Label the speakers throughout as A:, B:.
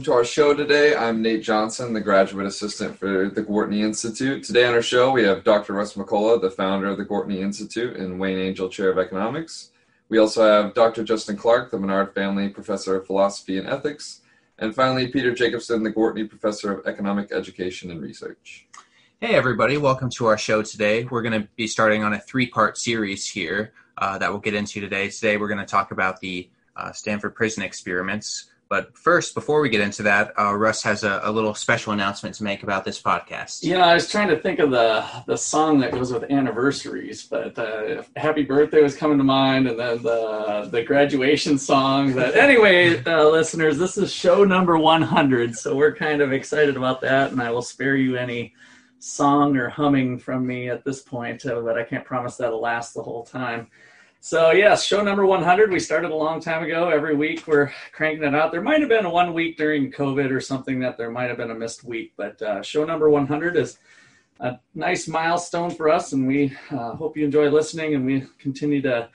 A: Welcome to our show today. I'm Nate Johnson, the graduate assistant for the Gortney Institute. Today on our show, we have Dr. Russ McCullough, the founder of the Gortney Institute and Wayne Angell Chair of Economics. We also have Dr. Justin Clark, the Menard Family Professor of Philosophy and Ethics. And finally, Peter Jacobsen, the Gortney Professor of Economic Education and Research.
B: Hey, everybody, welcome to our show today. We're going to be starting on a three part series here uh, that we'll get into today. Today, we're going to talk about the uh, Stanford Prison experiments. But first, before we get into that, uh, Russ has a, a, little special announcement to make about this podcast.
C: Yeah, I was trying to think of the the song that goes with anniversaries, but uh, "Happy Birthday" was coming to mind, and then the the graduation song. But anyway, uh, listeners, this is show number 100, so we're kind of excited about that, and I will spare you any song or humming from me at this point, uh, but I can't promise that'll last the whole time. So yes, show number 100. We started a long time ago. Every week we're cranking it out. There might have been one week during COVID or something that there might have been a missed week, but uh, show number 100 is a nice milestone for us, and we uh, hope you enjoy listening. And we continue to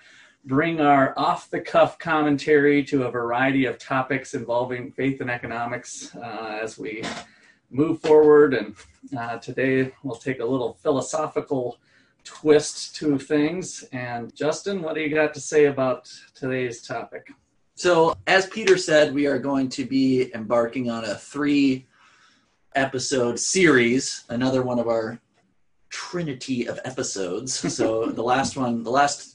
C: bring our off the cuff commentary to a variety of topics involving faith and economics uh, as we move forward. And uh, today we'll take a little philosophical twist to things. And Justin, what do you got to say about today's topic?
D: So, as Peter said, we are going to be embarking on a three episode series, another one of our trinity of episodes. so, the last one, the last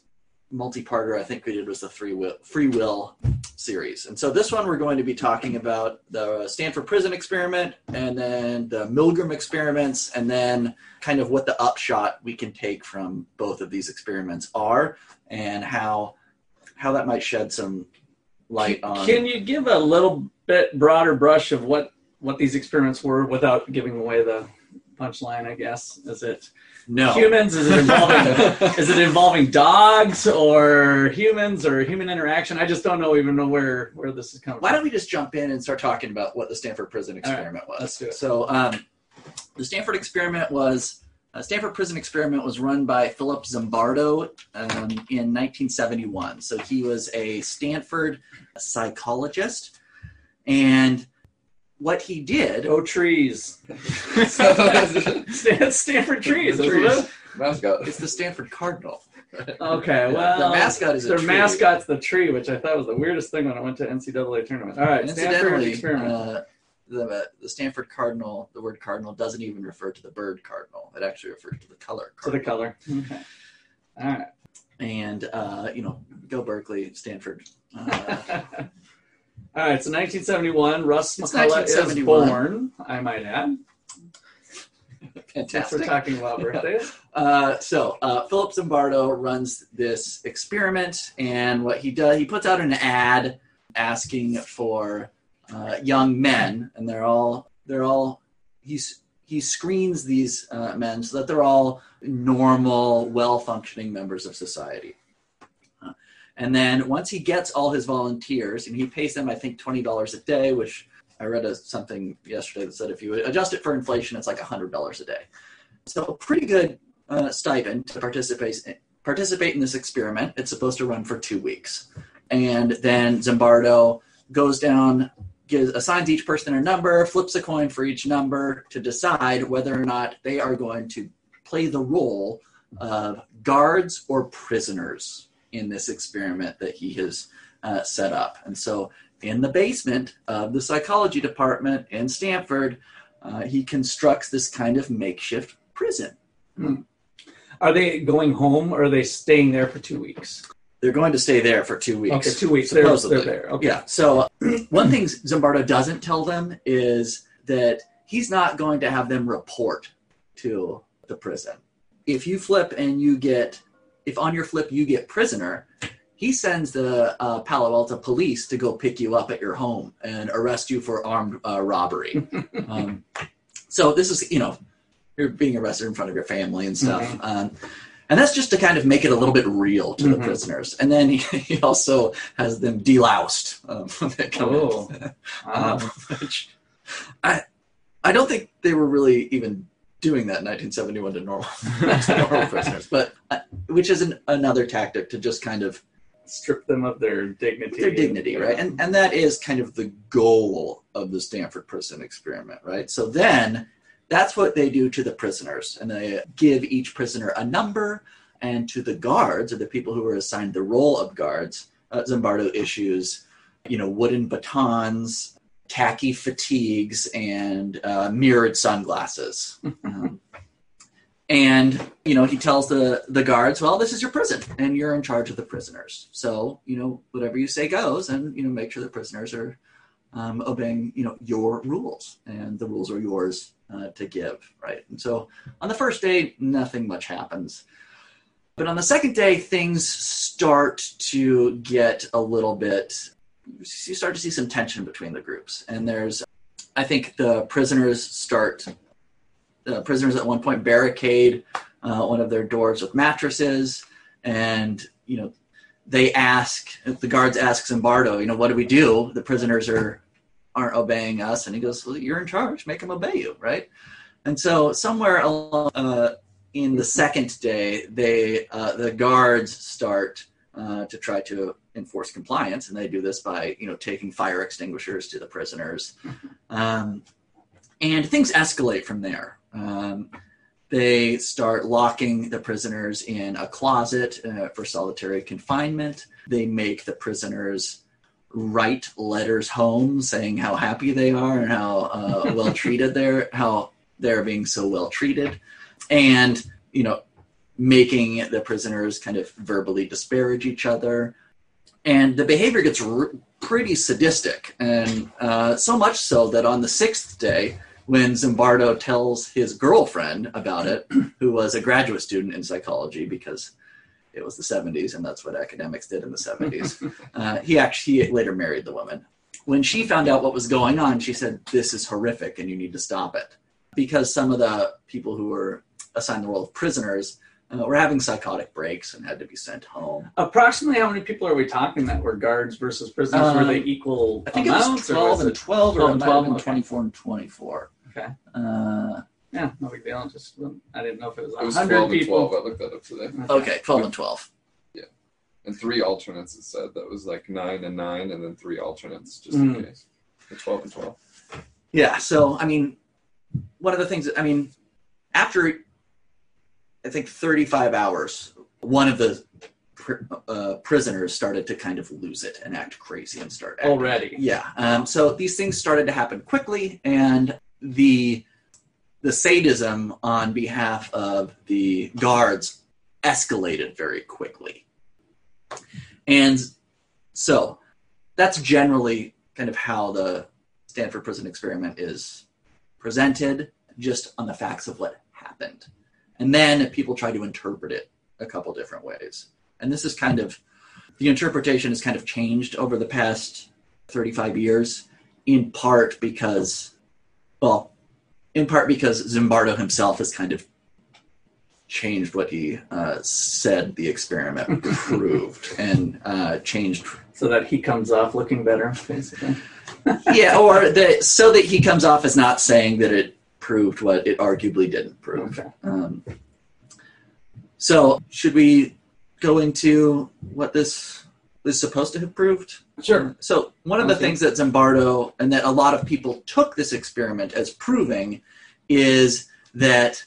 D: multi-parter I think we did was the free will, free will series. And so this one we're going to be talking about the Stanford prison experiment and then the Milgram experiments and then kind of what the upshot we can take from both of these experiments are and how how that might shed some light on
C: Can you give a little bit broader brush of what what these experiments were without giving away the punchline, I guess? Is it
D: no
C: humans? Is it involving is it involving dogs or humans or human interaction? I just don't know even know where where this is coming. From.
D: Why don't we just jump in and start talking about what the Stanford Prison Experiment
C: right,
D: was?
C: Let's do it.
D: So um, the Stanford Experiment was uh, Stanford Prison Experiment was run by Philip Zimbardo um, in 1971. So he was a Stanford psychologist, and what he did.
C: Oh, trees. Stanford trees.
A: The trees. Mascot.
D: It's the Stanford Cardinal.
C: Okay, well,
D: the mascot is
C: their
D: tree.
C: mascot's the tree, which I thought was the weirdest thing when I went to NCAA tournament. All right, Stanford
D: Incidentally,
C: experiment.
D: uh, the the Stanford Cardinal, the word cardinal doesn't even refer to the bird cardinal. It actually refers to the color.
C: to the color. Okay. All right.
D: And uh, you know, go Berkeley, Stanford. Uh,
C: All right, so 1971, Russ
D: It's
C: McCullough is
D: 1971.
C: born, I might add. Since we're talking about birthdays.
D: Uh, so uh, Philip Zimbardo runs this experiment, and what he does, he puts out an ad asking for uh, young men, and they're all they're all he's he screens these uh, men so that they're all normal, well-functioning members of society. And then once he gets all his volunteers, and he pays them, I think, twenty dollars a day, which I read a, something yesterday that said if you adjust it for inflation, it's like hundred dollars a day. So pretty good uh, stipend to participate participate in this experiment. It's supposed to run for two weeks, and then Zimbardo goes down, gives assigns each person a number, flips a coin for each number to decide whether or not they are going to play the role of guards or prisoners in this experiment that he has uh, set up. And so, in the basement of the psychology department in Stanford, uh, he constructs this kind of makeshift prison.
C: Are they going home or are they staying there for two weeks?
D: They're going to stay there for two weeks.
C: Okay, two weeks. They're,
D: supposedly.
C: they're there. Okay.
D: Yeah. So one thing Zimbardo doesn't tell them is that he's not going to have them report to the prison. If you flip and you get, if on your flip you get prisoner, he sends the uh, Palo Alto police to go pick you up at your home and arrest you for armed uh, robbery. um, so this is, you know, you're being arrested in front of your family and stuff. Um, and that's just to kind of make it a little bit real to the
C: Mhm.
D: prisoners. And then he, he also has them deloused um, when they come
C: Oh.
D: in. Um, which I I don't think they were really even doing that in 1971 to normal, to normal prisoners, but uh, which is an, another tactic to just kind of
C: Strip them of their dignity.
D: their dignity, right? And and that is kind of the goal of the Stanford prison experiment, right? So then that's what they do to the prisoners, and they give each prisoner a number, and to the guards or the people who are assigned the role of guards, uh, Zimbardo issues, you know, wooden batons, tacky fatigues, and uh, mirrored sunglasses. Um, and you know he tells the the guards well this is your prison and you're in charge of the prisoners. So you know whatever you say goes and you know make sure the prisoners are um, obeying you know your rules. And the rules are yours uh, to give right? And so on the first day nothing much happens. But on the second day things start to get a little bit you start to see some tension between the groups and there's i think the prisoners start the prisoners at one point barricade uh, one of their doors with mattresses, and you know they ask the guards ask Zimbardo, you know, what do we do? The prisoners are aren't obeying us, and he goes, well, "You're in charge. Make them obey you, right?" And so somewhere along uh, in the second day, they uh, the guards start uh, to try to enforce compliance, and they do this by you know taking fire extinguishers to the prisoners, um, and things escalate from there. Um, they start locking the prisoners in a closet uh, for solitary confinement. They make the prisoners write letters home saying how happy they are and how uh, well treated they're how they're being so well treated, and you know, making the prisoners kind of verbally disparage each other. And the behavior gets r- pretty sadistic, and uh, so much so that on the sixth day, when Zimbardo tells his girlfriend about it, who was a graduate student in psychology because it was the 70s and that's what academics did in the 70s. uh, he actually he later married the woman. When she found out what was going on, she said, This is horrific and you need to stop it. Because some of the people who were assigned the role of prisoners uh, were having psychotic breaks and had to be sent home.
C: Approximately how many people are we talking that were guards versus prisoners? were they
D: Um,
C: equal
D: I think it was 12
C: was
D: and
C: it-
D: 12, or
C: 12 and 12,
D: been
C: okay.
D: 24 and 24.
C: Okay.
D: Uh,
C: Yeah, no big deal. Just I didn't know if it was
A: It was
C: 100
A: 12 and
C: people.
A: 12. I looked that up today.
D: okay, 12 and 12. Yeah.
A: And three alternates, it said. That was like 9 and 9, and then three alternates just
C: Mm.
A: in case. The 12 and 12.
D: Yeah, so I mean, one of the things I mean, after I think 35 hours, one of the pr- uh, prisoners started to kind of lose it and act crazy and start acting.
C: Already.
D: Yeah. Um, so these things started to happen quickly, and the the sadism on behalf of the guards escalated very quickly. And so that's generally kind of how the Stanford prison experiment is presented, just on the facts of what happened. And then people try to interpret it a couple different ways. And this is kind of the interpretation has kind of changed over the past 35 years, in part because, well, in part because Zimbardo himself has kind of changed what he uh, said the experiment proved and uh, changed
C: So that he comes off looking better, basically.
D: yeah, or that so that he comes off as not saying that it proved what it arguably didn't prove.
C: Okay.
D: Um, so, should we go into what this is supposed to have proved?
C: Sure.
D: So, one of the
C: Okay.
D: things that Zimbardo and that a lot of people took this experiment as proving is that,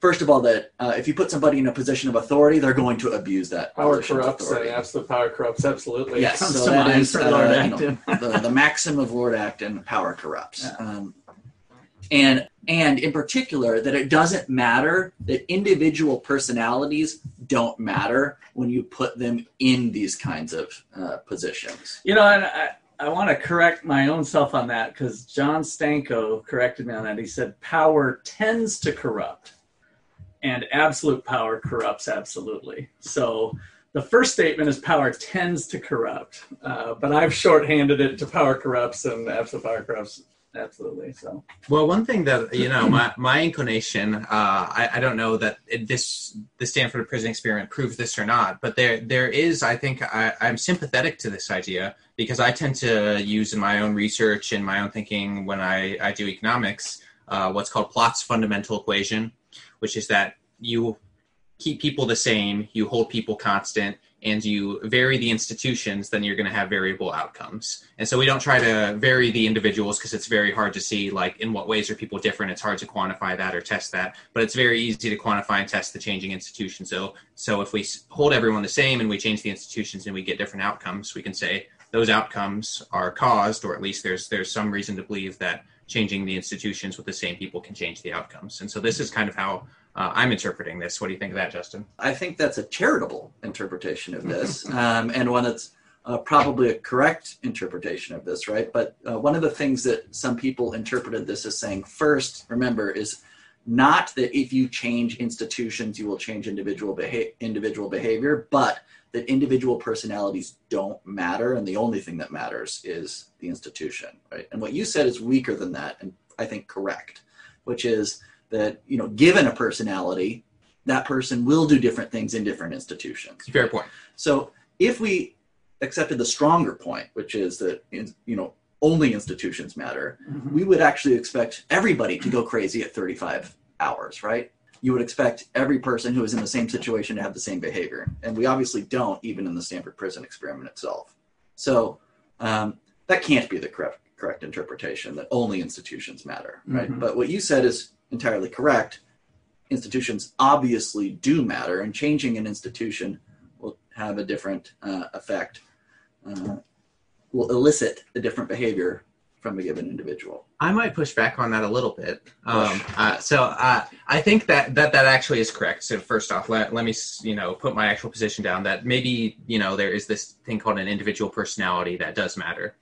D: first of all, that uh, if you put somebody in a position of authority, they're going to abuse that
C: Power corrupts, and
D: authority.
C: absolute power corrupts, absolutely.
D: Yes,
C: Comes
D: so
C: to
D: that
C: mind
D: is,
C: for
D: uh, you know, the, the maxim of Lord Acton, power corrupts.
C: Yeah.
D: Um, and and in particular, that it doesn't matter that individual personalities don't matter when you put them in these kinds of uh, positions.
C: You know, and I, I want to correct my own self on that because John Stanko corrected me on that. He said power tends to corrupt, and absolute power corrupts absolutely. So the first statement is power tends to corrupt, uh, but I've shorthanded it to power corrupts and absolute power corrupts absolutely. So
B: Well, one thing that you know, my my inclination, uh, I, I don't know that it, this the Stanford prison experiment proves this or not, but there there is, I think, I, I'm sympathetic to this idea because I tend to use in my own research and my own thinking when I I do economics, uh, what's called Plot's fundamental equation, which is that you keep people the same, you hold people constant, and you vary the institutions, then you're going to have variable outcomes. And so we don't try to vary the individuals because it's very hard to see, like, in what ways are people different. It's hard to quantify that or test that, but it's very easy to quantify and test the changing institutions. So, so if we hold everyone the same and we change the institutions and we get different outcomes, we can say those outcomes are caused, or at least there's there's some reason to believe that changing the institutions with the same people can change the outcomes. And so this is kind of how uh, I'm interpreting this. What do you think of that, Justin?
D: I think that's a charitable interpretation of this, um, and one that's uh, probably a correct interpretation of this, right? But uh, one of the things that some people interpreted this as saying first, remember, is not that if you change institutions, you will change individual beha- individual behavior, but that individual personalities don't matter, and the only thing that matters is the institution, right? And what you said is weaker than that, and I think correct, which is that you know, given a personality, that person will do different things in different institutions.
B: Fair point.
D: So if we accepted the stronger point, which is that in- you know only institutions matter, we would actually expect everybody to go crazy at 35 hours, right? You would expect every person who is in the same situation to have the same behavior, and we obviously don't, even in the Stanford Prison experiment itself. So um, that can't be the correct correct interpretation that only institutions matter, right?
C: Mhm.
D: But what you said is entirely correct. Institutions obviously do matter, and changing an institution will have a different uh, effect, uh, will elicit a different behavior from a given individual.
B: I might push back on that a little bit. Um, uh, so uh, I think that, that that actually is correct. So first off, let, let me you know put my actual position down that maybe you know there is this thing called an individual personality that does matter.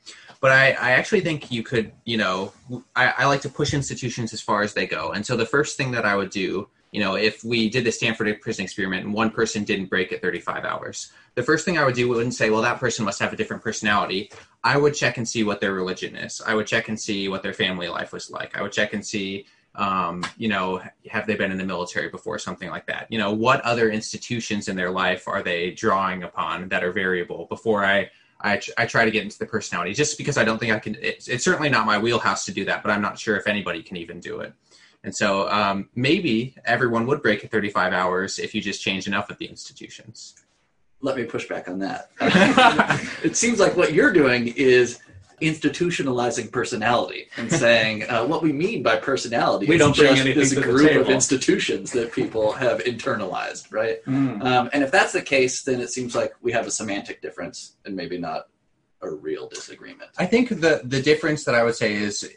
B: But I, I actually think you could you know I, I like to push institutions as far as they go. And so the first thing that I would do you know if we did the Stanford prison experiment and one person didn't break at 35 hours, the first thing I would do wouldn't say well that person must have a different personality. I would check and see what their religion is. I would check and see what their family life was like. I would check and see, um, you know, have they been in the military before, something like that. You know, what other institutions in their life are they drawing upon that are variable before I. I, tr- I try to get into the personality just because I don't think I can. It's, it's certainly not my wheelhouse to do that, but I'm not sure if anybody can even do it. And so um, maybe everyone would break at 35 hours if you just change enough of the institutions.
D: Let me push back on that. it seems like what you're doing is institutionalizing personality and saying uh, what we mean by personality
C: We
D: is
C: don't bring
D: just
C: anything
D: this group of institutions that people have internalized, right?
C: Mm.
D: Um, and if that's the case, then it seems like we have a semantic difference and maybe not a real disagreement.
B: I think the the difference that I would say is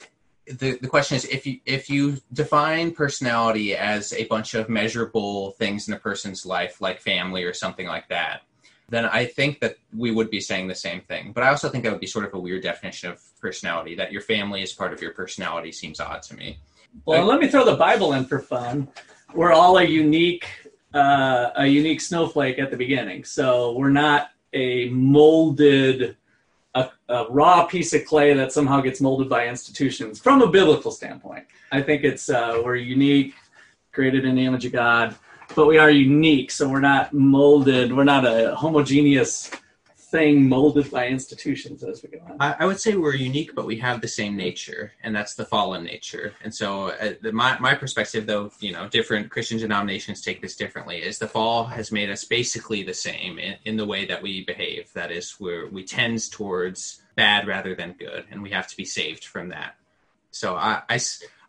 B: the, the question is if you if you define personality as a bunch of measurable things in a person's life like family or something like that then I think that we would be saying the same thing. But I also think that would be sort of a weird definition of personality that your family is part of your personality seems odd to me.
C: Well, let me throw the Bible in for fun. We're all a unique, uh, a unique snowflake at the beginning. So we're not a molded, a, a raw piece of clay that somehow gets molded by institutions. From a biblical standpoint, I think it's uh, we're unique, created in the image of God, but we are unique. So we're not molded. We're not a homogeneous thing molded by institutions as we go on.
B: I, I would say we're unique, but we have the same nature, and that's the fallen nature. And so, uh, the, my my perspective, though, you know, different Christian denominations take this differently. Is the fall has made us basically the same in, in the way that we behave. That is, where we tend towards bad rather than good, and we have to be saved from that. So I, I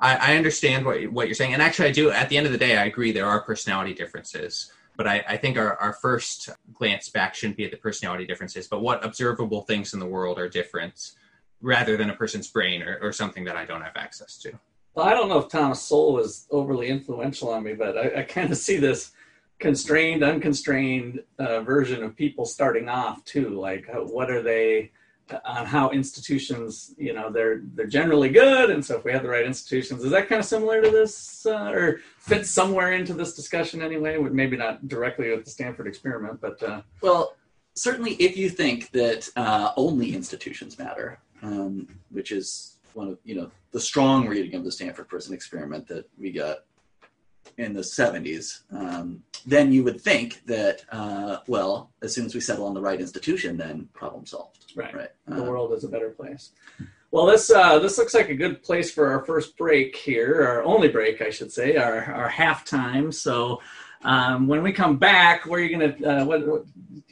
B: I- I understand what what you're saying, and actually, I do. At the end of the day, I agree there are personality differences. But I, I think our, our first glance back shouldn't be at the personality differences, but what observable things in the world are different rather than a person's brain or, or something that I don't have access to.
C: Well, I don't know if Thomas Sowell was overly influential on me, but I, I kind of see this constrained, unconstrained uh, version of people starting off too. Like, uh, what are they on how institutions? You know, they're they're generally good, and so if we have the right institutions, is that kind of similar to this, uh, or fits somewhere into this discussion anyway? With maybe not directly with the Stanford experiment, but uh,
D: Well, certainly if you think that uh, only institutions matter, um, which is one of you know the strong reading of the Stanford Prison Experiment that we got in the 70s, um, then you would think that uh, well, as soon as we settle on the right institution, then problem solved.
C: Right.
D: Right.
C: the
D: Uh,
C: world is a better place. Well, this uh, this looks like a good place for our first break here, our only break, I should say, our our halftime. So, um, when we come back, where are you gonna uh, what, what,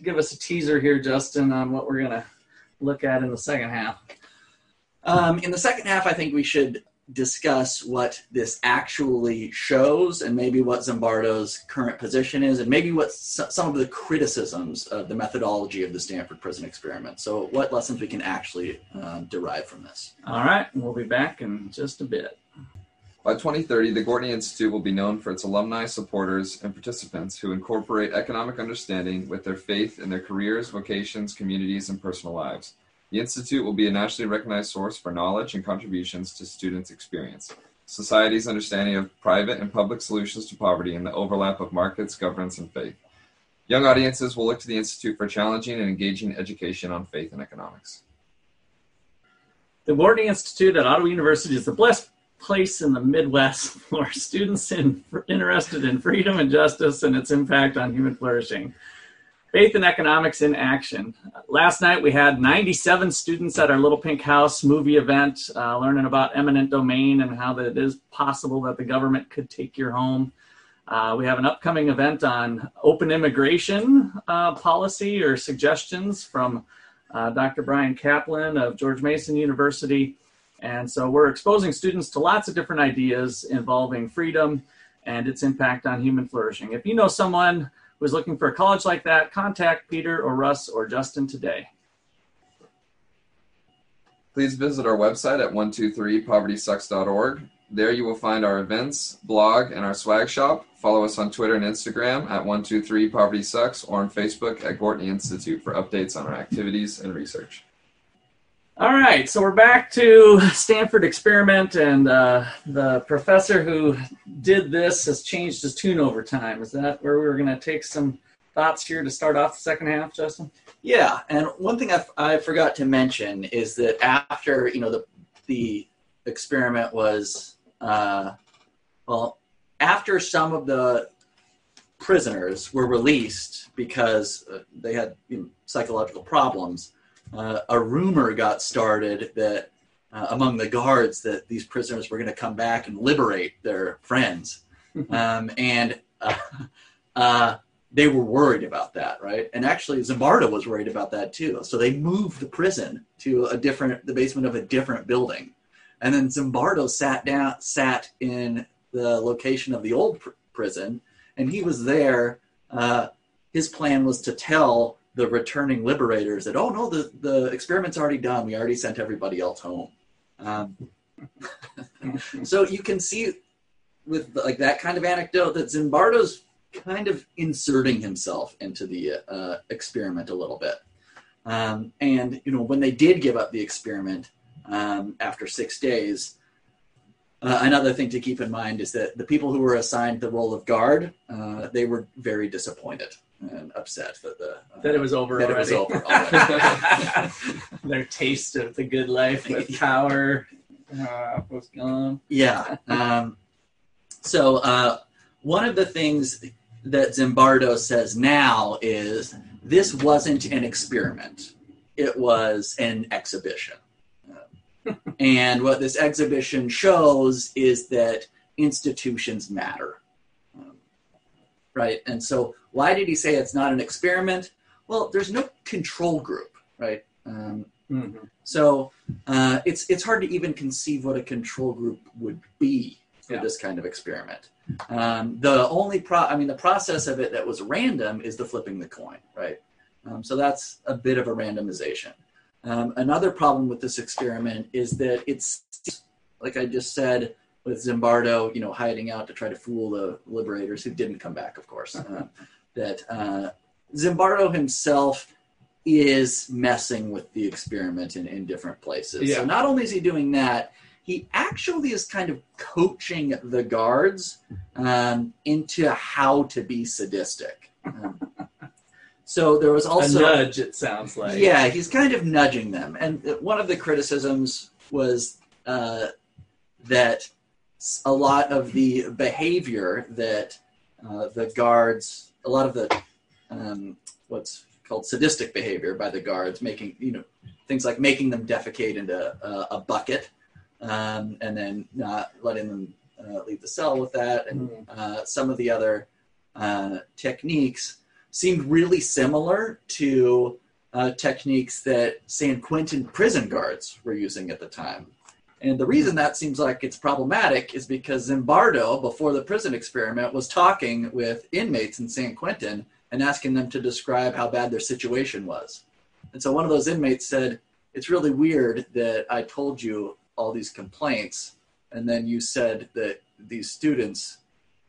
C: give us a teaser here, Justin, on what we're gonna look at in the second half?
D: Um, in the second half, I think we should discuss what this actually shows and maybe what Zimbardo's current position is and maybe what s- some of the criticisms of the methodology of the Stanford prison experiment. So what lessons we can actually um, derive from this.
C: All right, we'll be back in just a bit.
A: By 2030, the Gortney Institute will be known for its alumni, supporters, and participants who incorporate economic understanding with their faith in their careers, vocations, communities, and personal lives. The Institute will be a nationally recognized source for knowledge and contributions to students' experience, society's understanding of private and public solutions to poverty, and the overlap of markets, governance, and faith. Young audiences will look to the Institute for challenging and engaging education on faith and economics.
C: The Gortney Institute at Ottawa University is the best place in the Midwest for students in, interested in freedom and justice and its impact on human flourishing. Faith and Economics in Action. Last night we had 97 students at our Little Pink House movie event uh, learning about eminent domain and how that it is possible that the government could take your home. Uh, we have an upcoming event on open immigration uh, policy or suggestions from uh, Dr. Bryan Caplan of George Mason University. And so we're exposing students to lots of different ideas involving freedom and its impact on human flourishing. If you know someone who's looking for a college like that, contact Peter or Russ or Justin today.
A: Please visit our website at 123povertysucks.org. There you will find our events, blog, and our swag shop. Follow us on Twitter and Instagram at 123povertysucks or on Facebook at Gortney Institute for updates on our activities and research.
C: All right, so we're back to Stanford experiment, and uh, the professor who did this has changed his tune over time. Is that where we were going to take some thoughts here to start off the second half, Justin?
D: Yeah, and one thing I, forgot to mention is that after you know the the experiment was uh, well after some of the prisoners were released because uh, they had you know, psychological problems, uh, a rumor got started that uh, among the guards that these prisoners were going to come back and liberate their friends, um, and uh, uh, they were worried about that, right? And actually, Zimbardo was worried about that too. So they moved the prison to a different, the basement of a different building, and then Zimbardo sat down, sat in the location of the old pr- prison, and he was there. Uh, his plan was to tell the returning liberators that, oh no, the the experiment's already done. We already sent everybody else home. Um, so you can see with like that kind of anecdote that Zimbardo's kind of inserting himself into the uh, experiment a little bit. Um, and you know, when they did give up the experiment um, after six days, uh, another thing to keep in mind is that the people who were assigned the role of guard, uh, they were very disappointed and upset that the uh,
C: That it was over
D: that it was over already.
C: Their taste of the good life with power uh, was gone.
D: Yeah. Um, so uh, one of the things that Zimbardo says now is this wasn't an experiment; it was an exhibition. And what this exhibition shows is that institutions matter. Right. And so, why did he say it's not an experiment? Well, there's no control group, right? Um,
C: Mhm.
D: so uh, it's it's hard to even conceive what a control group would be for
C: Yeah.
D: this kind of experiment. Um, the only pro I mean the process of it that was random is the flipping the coin, right? Um, so that's a bit of a randomization. Um, another problem with this experiment is that it's like I just said with Zimbardo, you know, hiding out to try to fool the liberators who didn't come back, of course. Uh, that uh, Zimbardo himself is messing with the experiment in, in different places.
C: Yeah.
D: So not only is he doing that, he actually is kind of coaching the guards um, into how to be sadistic. Um, so there was also
C: a nudge, it sounds like.
D: yeah, he's kind of nudging them. And one of the criticisms was uh, that a lot of the behavior that uh, the guards, a lot of the um, what's called sadistic behavior by the guards, making you know things like making them defecate into a, a bucket, um, and then not letting them uh, leave the cell with that, and uh, some of the other uh, techniques seemed really similar to uh, techniques that San Quentin prison guards were using at the time. And the reason that seems like it's problematic is because Zimbardo, before the prison experiment, was talking with inmates in San Quentin and asking them to describe how bad their situation was. And so one of those inmates said, It's really weird that I told you all these complaints, and then you said that these students,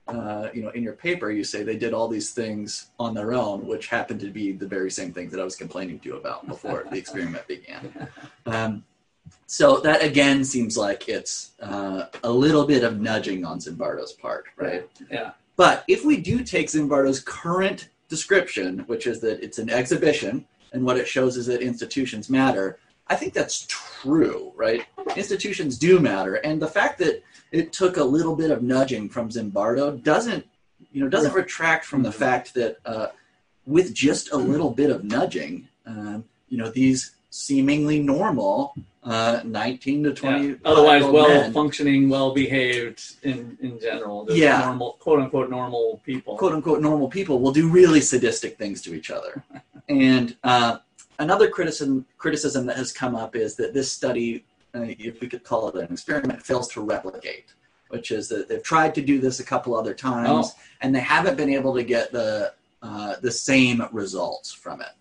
D: uh, you know, in your paper, you say they did all these things on their own, which happened to be the very same things that I was complaining to you about before the experiment began. Um, so that again seems like it's uh, a little bit of nudging on Zimbardo's part, right?
C: Yeah.
D: But if we do take Zimbardo's current description, which is that it's an exhibition and what it shows is that institutions matter, I think that's true, right? Institutions do matter, and the fact that it took a little bit of nudging from Zimbardo doesn't, you know, doesn't retract from the fact that uh, with just a little bit of nudging, um, you know, these seemingly normal uh, 19 to 20
C: Yeah. Otherwise, well
D: men,
C: functioning, well behaved in in general. Just
D: Yeah.
C: Normal, quote unquote, normal people.
D: quote unquote normal people will do really sadistic things to each other. and uh, another criticism criticism that has come up is that this study, uh, if we could call it an experiment, fails to replicate. Which is that they've tried to do this a couple other times,
C: Oh.
D: and they haven't been able to get the uh, the same results from it.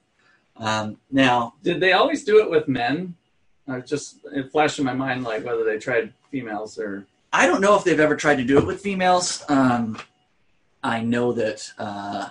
D: Um, now,
C: Did they always do it with men? I just it flashed in my mind like whether they tried females or
D: I don't know if they've ever tried to do it with females. Um, I know that uh,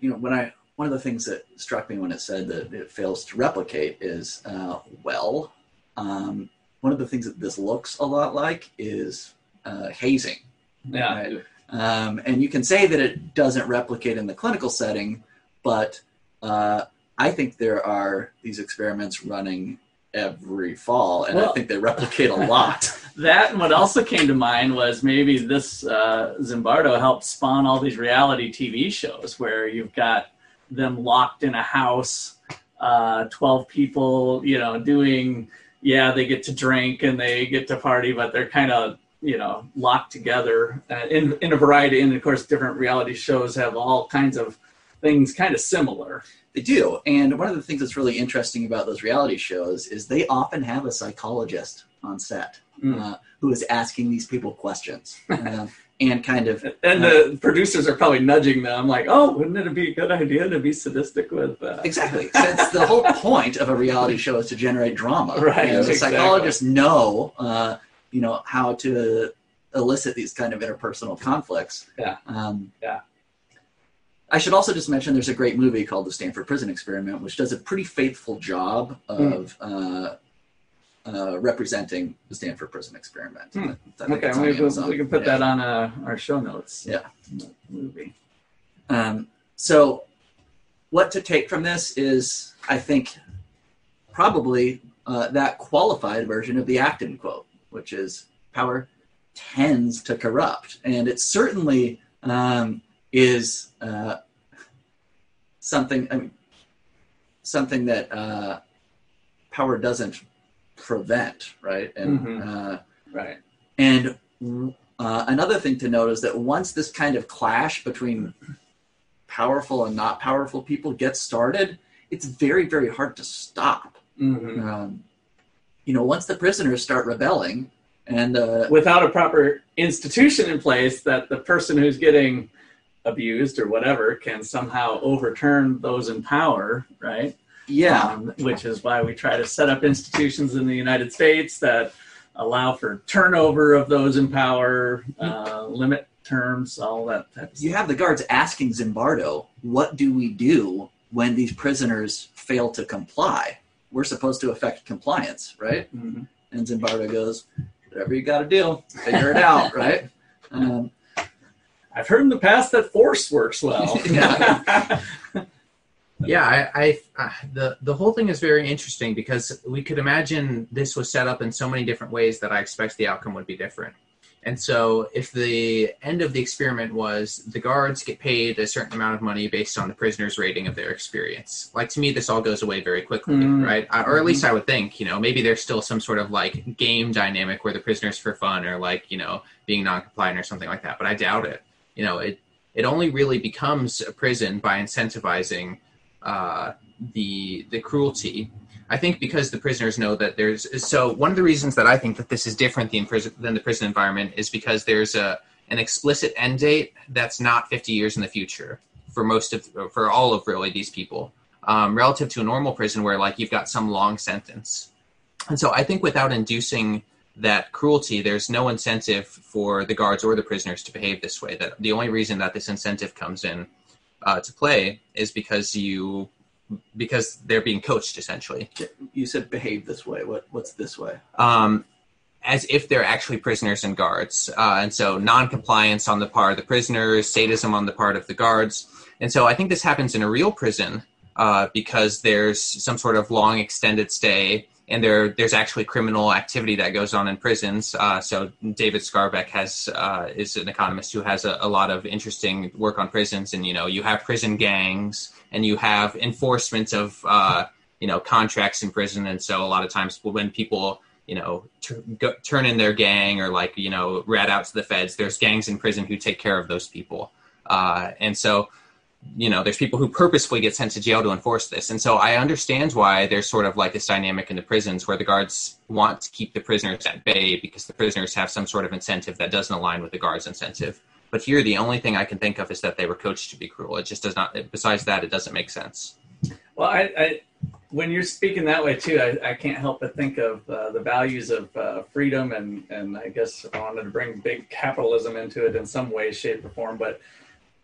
D: you know when I one of the things that struck me when it said that it fails to replicate is uh, well, um, one of the things that this looks a lot like is uh, hazing.
C: yeah.
D: Right. Um, and you can say that it doesn't replicate in the clinical setting, but uh, I think there are these experiments running every fall, and I think they replicate a lot.
C: That and what also came to mind was maybe this uh, Zimbardo helped spawn all these reality TV shows where you've got them locked in a house, uh, twelve people, you know, doing yeah, they get to drink and they get to party, but they're kind of you know locked together uh, in in a variety. And of course, different reality shows have all kinds of things kind of similar.
D: They do. And one of the things that's really interesting about those reality shows is they often have a psychologist on set
C: Mm.
D: uh, who is asking these people questions um, and kind of.
C: And the producers are probably nudging them, like, "Oh, wouldn't it be a good idea to be sadistic with?" Uh,
D: Exactly. Since the whole point of a reality show is to generate drama.
C: Right,
D: And the
C: exactly.
D: psychologists know, uh, you know, how to elicit these kind of interpersonal conflicts.
C: Yeah.
D: Um,
C: Yeah.
D: I should also just mention there's a great movie called The Stanford Prison Experiment, which does a pretty faithful job of uh, uh, representing the Stanford Prison Experiment. Think
C: Okay, we, we, we can put
D: Yeah.
C: that on uh, our show notes.
D: Yeah.
C: Movie.
D: Um, so, what to take from this is, I think, probably uh, that qualified version of the Acton quote, which is power tends to corrupt. And it certainly um, is uh, something, I mean, something that uh, power doesn't prevent, right? And
C: Mhm.
D: uh,
C: Right.
D: and uh, another thing to note is that once this kind of clash between powerful and not powerful people gets started, it's very, very hard to stop.
C: hmm
D: Um, you know, once the prisoners start rebelling, and uh,
C: Without a proper institution in place, that the person who's getting abused or whatever can somehow overturn those in power, right?
D: yeah,
C: Um, which is why we try to set up institutions in the United States that allow for turnover of those in power, uh, limit terms, all that type of stuff.
D: you have the guards asking Zimbardo, "What do we do when these prisoners fail to comply?" We're supposed to affect compliance, right?
C: Mhm.
D: And Zimbardo goes, "Whatever you got to do, figure it out, right?" Um,
C: I've heard in the past that force works well.
D: Yeah.
B: Yeah, I, I, uh, the the whole thing is very interesting because we could imagine this was set up in so many different ways that I expect the outcome would be different. And so, if the end of the experiment was the guards get paid a certain amount of money based on the prisoner's rating of their experience, like to me, this all goes away very quickly,
C: Mm.
B: right? Uh, or at least I would think, you know, maybe there's still some sort of like game dynamic where the prisoners for fun or like, you know, being non-compliant or something like that. But I doubt it. You know, it it only really becomes a prison by incentivizing uh, the the cruelty. I think because the prisoners know that there's so one of the reasons that I think that this is different than than the prison environment is because there's a an explicit end date that's not 50 years in the future for most of for all of really these people um, relative to a normal prison where like you've got some long sentence and so i think without inducing that cruelty there's no incentive for the guards or the prisoners to behave this way that the only reason that this incentive comes in uh, to play is because you because they're being coached essentially
D: You said behave this way. What what's this way?
B: um, as if they're actually prisoners and guards. Uh, and so non-compliance on the part of the prisoners, sadism on the part of the guards. And so I think this happens in a real prison uh, because there's some sort of long extended stay and there there's actually criminal activity that goes on in prisons. Uh, so David Skarbek has uh, is an economist who has a, a lot of interesting work on prisons, and you know you have prison gangs and you have enforcement of uh, you know contracts in prison, and so a lot of times when people you know tur go, turn in their gang or like you know rat out to the feds, there's gangs in prison who take care of those people, uh, and so you know there's people who purposefully get sent to jail to enforce this. And so i understand why there's sort of like this dynamic in the prisons where the guards want to keep the prisoners at bay because the prisoners have some sort of incentive that doesn't align with the guards incentive. But here the only thing i can think of is that they were coached to be cruel. It just does not besides that it doesn't make sense.
C: Well, I, I when you're speaking that way too, I, I can't help but think of uh, the values of uh, freedom, and and I guess I wanted to bring big capitalism into it in some way, shape, or form, but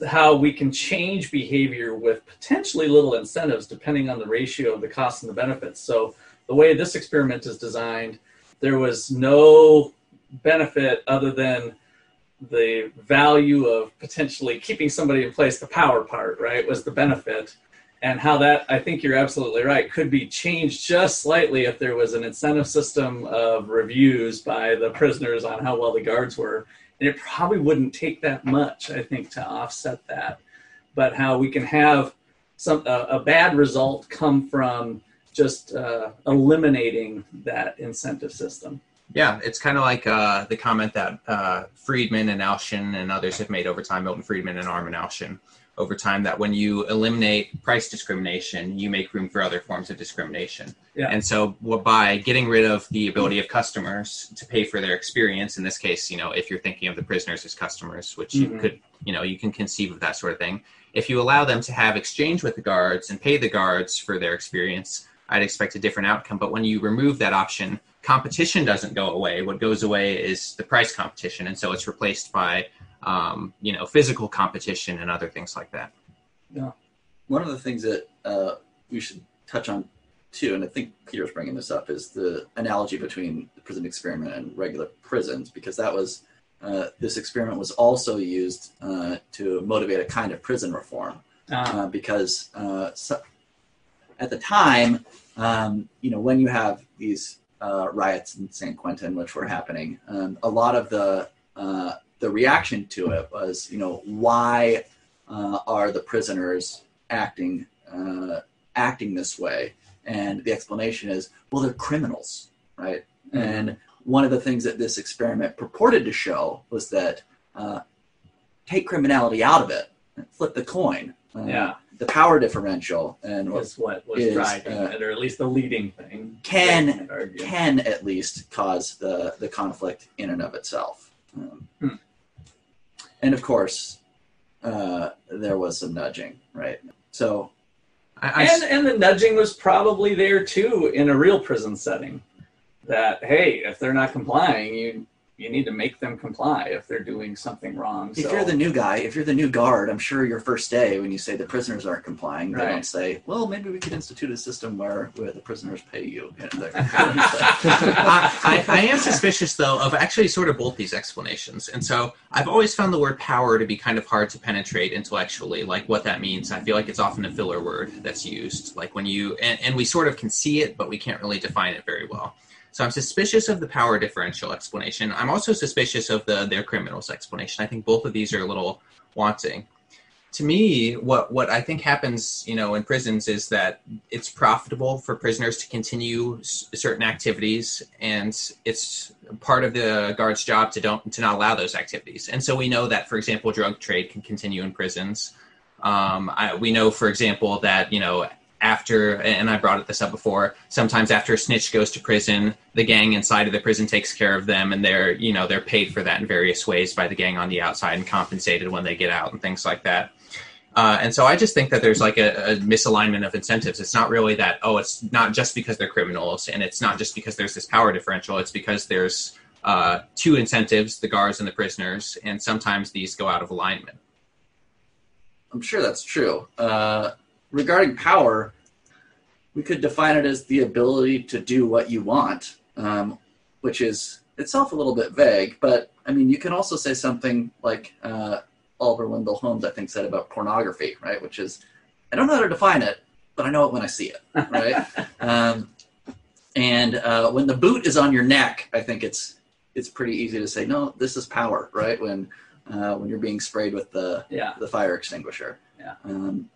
C: how we can change behavior with potentially little incentives depending on the ratio of the costs and the benefits. So the way this experiment is designed, there was no benefit other than the value of potentially keeping somebody in place. The power part, right, was the benefit and how that I think you're absolutely right could be changed just slightly if there was an incentive system of reviews by the prisoners on how well the guards were and it probably wouldn't take that much I think to offset that. But how we can have some a, a bad result come from just uh, eliminating that incentive system.
B: Yeah, it's kind of like uh, the comment that uh, Friedman and Alchian and others have made over time, Milton Friedman and Armen Alchian, over time, that when you eliminate price discrimination, you make room for other forms of discrimination.
C: Yeah.
B: And so, by getting rid of the ability of customers to pay for their experience, in this case, you know, if you're thinking of the prisoners as customers, which you
C: Mhm.
B: could, you know, you can conceive of that sort of thing. If you allow them to have exchange with the guards and pay the guards for their experience, I'd expect a different outcome. But when you remove that option, competition doesn't go away. What goes away is the price competition, and so it's replaced by um, you know physical competition and other things like that. Yeah.
D: One of the things that uh, we should touch on too, and I think Peter's bringing this up, is the analogy between the prison experiment and regular prisons, because that was uh, this experiment was also used uh, to motivate a kind of prison reform.
C: uh,
D: uh, because uh, so, at the time, um, you know, when you have these uh, riots in San Quentin, which were happening, um, a lot of the uh, the reaction to it was, you know, why uh, are the prisoners acting uh, acting this way? And the explanation is, well, they're criminals, right?
C: Mhm.
D: And one of the things that this experiment purported to show was that uh, take criminality out of it, flip the coin. Uh,
C: yeah
D: the power differential and what
C: was what was
D: is,
C: driving
D: uh,
C: it or at least the leading thing
D: Can-
C: I might argue.
D: can at least cause the the conflict in and of itself. Um,
C: Hmm.
D: And of course, uh, there was some nudging, right? So
B: I, I
C: and and the nudging was probably there too in a real prison setting. That hey, if they're not complying, you you need to make them comply if they're doing something wrong.
D: If
C: so,
D: you're the new guy, if you're the new guard, I'm sure your first day when you say the prisoners aren't complying, they don't say, "Well, maybe we could institute a system where where the prisoners pay you." You know,
B: I, I, I am suspicious though of actually sort of both these explanations and so i've always found the word power to be kind of hard to penetrate intellectually like what that means i feel like it's often a filler word that's used like when you and, and we sort of can see it but we can't really define it very well so i'm suspicious of the power differential explanation. I'm also suspicious of the they're criminals explanation. I think both of these are a little wanting. To me what what i think happens you know in prisons is that it's profitable for prisoners to continue s- certain activities and it's part of the guard's job to don't to not allow those activities. And so we know that for example drug trade can continue in prisons. Um, I, we know for example that you know after and i brought it this up before sometimes after a snitch goes to prison the gang inside of the prison takes care of them and they're you know they're paid for that in various ways by the gang on the outside and compensated when they get out and things like that uh, and so I just think that there's like a, a misalignment of incentives. It's not really that, oh, it's not just because they're criminals and it's not just because there's this power differential. It's because there's uh, two incentives, the guards and the prisoners, and sometimes these go out of alignment.
D: I'm sure that's true. Uh, regarding power, we could define it as the ability to do what you want, um, which is itself a little bit vague. But I mean, you can also say something like uh, Oliver Wendell Holmes, I think, said about pornography, right? Which is, I don't know how to define it, but I know it when I see it, right? um, and uh, when the boot is on your neck, I think it's it's pretty easy to say, no, this is power, right? When uh, when you're being sprayed with the
C: yeah.
D: the fire extinguisher.
C: Yeah.
D: Um,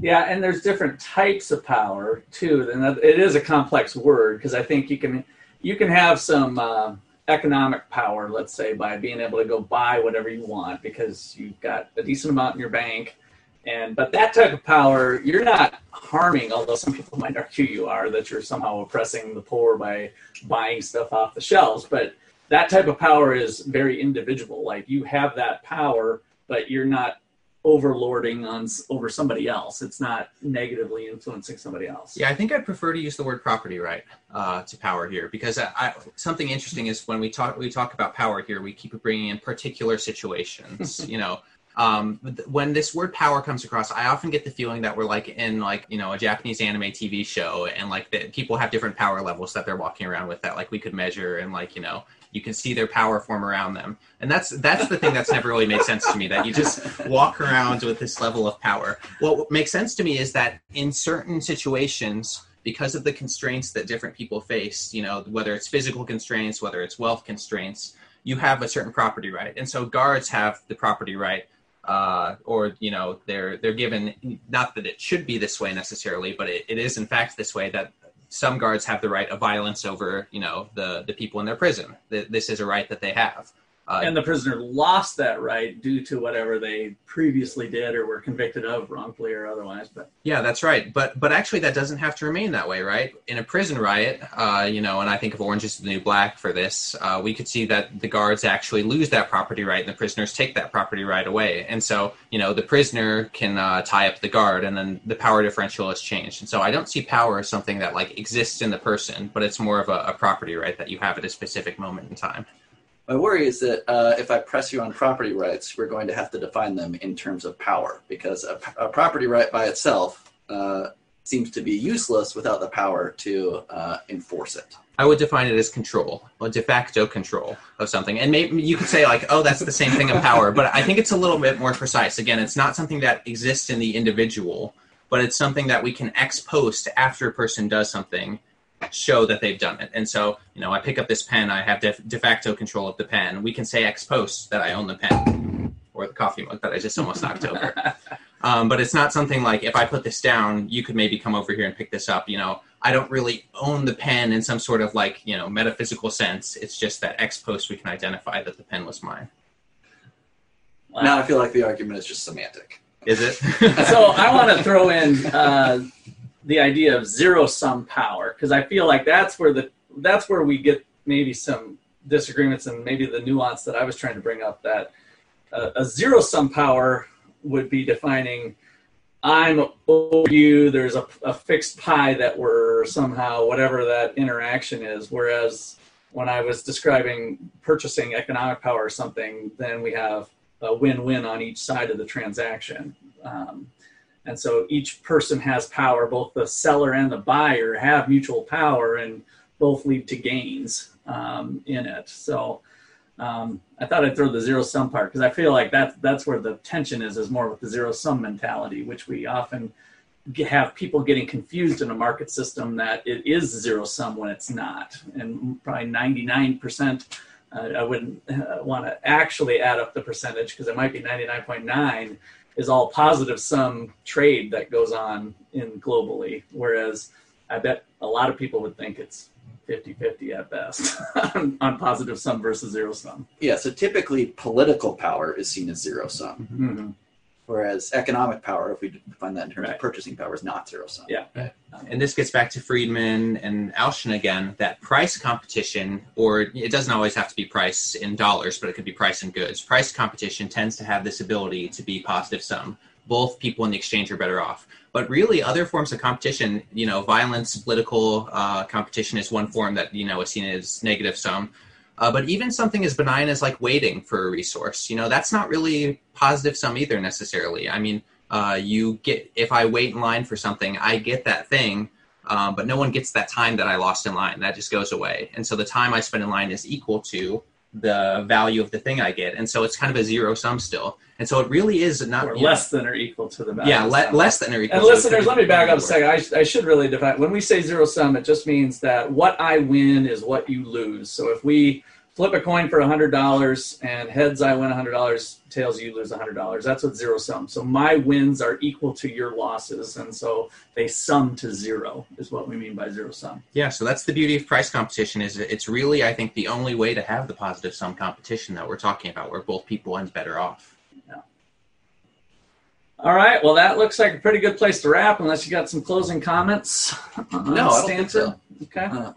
C: Yeah, and there's different types of power too. And it is a complex word because I think you can you can have some uh, economic power, let's say, by being able to go buy whatever you want because you've got a decent amount in your bank. And but that type of power, you're not harming. Although some people might argue you are that you're somehow oppressing the poor by buying stuff off the shelves. But that type of power is very individual. Like you have that power, but you're not overlording on over somebody else. It's not negatively influencing somebody else.
B: Yeah, I think I'd prefer to use the word property right uh, to power here because I, I, something interesting is when we talk we talk about power here, we keep bringing in particular situations. you know, um, th- when this word power comes across, I often get the feeling that we're like in like you know a Japanese anime TV show, and like that people have different power levels that they're walking around with that like we could measure, and like you know you can see their power form around them, and that's that's the thing that's never really made sense to me that you just walk around with this level of power. What makes sense to me is that in certain situations, because of the constraints that different people face, you know, whether it's physical constraints, whether it's wealth constraints, you have a certain property right. And so guards have the property right. Uh, or you know they're they're given not that it should be this way necessarily, but it, it is in fact this way that some guards have the right of violence over you know the the people in their prison. This is a right that they have. Uh,
C: And the prisoner lost that right due to whatever they previously did or were convicted of wrongfully or otherwise. But
B: Yeah, that's right. But but actually, that doesn't have to remain that way, right? In a prison riot, uh, you know, and I think of Orange is the New Black for this, uh, we could see that the guards actually lose that property right, and the prisoners take that property right away. And so, you know, the prisoner can uh, tie up the guard, and then the power differential has changed. And so, I don't see power as something that like exists in the person, but it's more of a, a property right that you have at a specific moment in time.
D: My worry is that uh, if I press you on property rights, we're going to have to define them in terms of power because a, a property right by itself uh, seems to be useless without the power to uh, enforce it.
B: I would define it as control, or de facto control of something. And maybe you could say like, oh, that's the same thing in power, but I think it's a little bit more precise. Again, it's not something that exists in the individual, but it's something that we can ex post after a person does something show that they've done it. And so, you know, I pick up this pen, I have de, de facto control of the pen. We can say ex post that I own the pen or the coffee mug that I just almost knocked over. Um, but it's not something like if I put this down, you could maybe come over here and pick this up. You know, I don't really own the pen in some sort of like you know metaphysical sense. It's just that ex post we can identify that the pen was mine.
C: wow.
D: Now I feel like the argument is just semantic.
B: Is it?
C: so I want to throw in uh, the idea of zero sum power because I feel like that's where the that's where we get maybe some disagreements and maybe the nuance that I was trying to bring up that a zero sum power would be defining I'm over you. There's a, a fixed pie that we're somehow whatever that interaction is. Whereas when I was describing purchasing economic power or something, then we have a win-win on each side of the transaction. Um, and so each person has power, both the seller and the buyer have mutual power and both lead to gains um, in it. So um, I thought I'd throw the zero sum part because I feel like that's that's where the tension is, is more with the zero sum mentality, which we often have people getting confused in a market system that it is zero sum when it's not. And probably 99%, uh, I wouldn't uh, want to actually add up the percentage because it might be 99.9 is all positive sum trade that goes on in globally. Whereas I bet a lot of people would think it's 50 50 at best on, on, positive sum versus zero sum.
D: Yeah, so typically political power is seen as zero sum.
C: Mm-hmm.
D: Whereas economic power, if we define that in terms
C: Right.
D: of purchasing power, is not zero sum.
C: Yeah.
B: And this gets back to Friedman and Alchian again that price competition, or it doesn't always have to be price in dollars, but it could be price in goods. Price competition tends to have this ability to be positive sum. Both people in the exchange are better off. But really, other forms of competition, you know, violence, political uh, competition is one form that, you know, is seen as negative sum. Uh, but even something as benign as like waiting for a resource, you know, that's not really positive sum either necessarily. I mean, uh, you get if I wait in line for something, I get that thing, um, but no one gets that time that I lost in line. That just goes away, and so the time I spend in line is equal to the value of the thing I get, and so it's kind of a zero sum still. And so it really is not
C: Or
B: you know,
C: less than or equal to the value.
B: yeah, le- less than or equal.
C: And
B: to-
C: listeners, let me back up a second. I, sh- I should really define when we say zero sum, it just means that what I win is what you lose. So if we flip a coin for hundred dollars and heads I win hundred dollars, tails you lose hundred dollars. That's what zero sum. So my wins are equal to your losses, and so they sum to zero is what we mean by zero sum.
B: Yeah, so that's the beauty of price competition. Is it's really, I think, the only way to have the positive sum competition that we're talking about, where both people end better off.
C: All right. Well, that looks like a pretty good place to wrap, unless you got some closing comments.
D: No, I don't think so.
C: Okay.
D: Uh,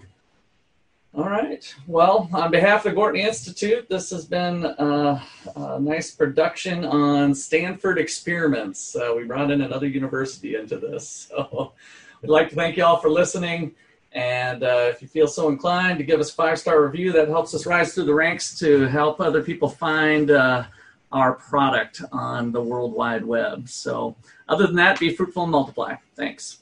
C: All right. Well, on behalf of the Gwartney Institute, this has been a, a nice production on Stanford experiments. Uh, we brought in another university into this. So we'd like to thank you all for listening. And uh, if you feel so inclined to give us a five star review, that helps us rise through the ranks to help other people find uh, our product on the World Wide Web. So, other than that, be fruitful and multiply. Thanks.